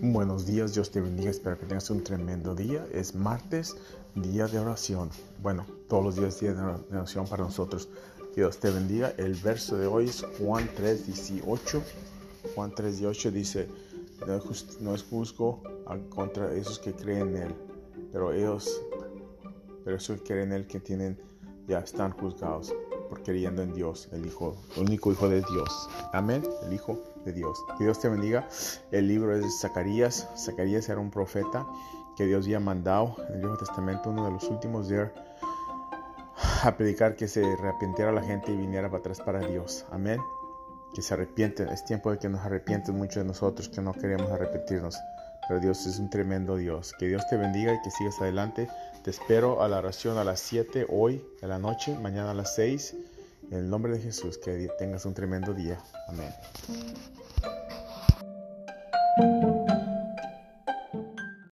Buenos días, Dios te bendiga, espero que tengas un tremendo día. Es martes, día de oración. Bueno, todos los días día de oración para nosotros. Dios te bendiga. El verso de hoy es Juan 3, 18. Juan 3, 18 dice, no es juzgo contra esos que creen en Él, pero ellos, pero esos que creen en Él que tienen, ya están juzgados por creyendo en Dios, el Hijo, el único Hijo de Dios. Amén, el Hijo de Dios. Que Dios te bendiga. El libro es de Zacarías. Zacarías era un profeta que Dios había mandado en el Viejo Testamento, uno de los últimos de a predicar que se arrepintiera la gente y viniera para atrás para Dios. Amén. Que se arrepienten. Es tiempo de que nos arrepienten muchos de nosotros que no queremos arrepentirnos. Pero Dios es un tremendo Dios. Que Dios te bendiga y que sigas adelante. Te espero a la oración a las 7 hoy de la noche, mañana a las 6. En el nombre de Jesús, que tengas un tremendo día. Amén.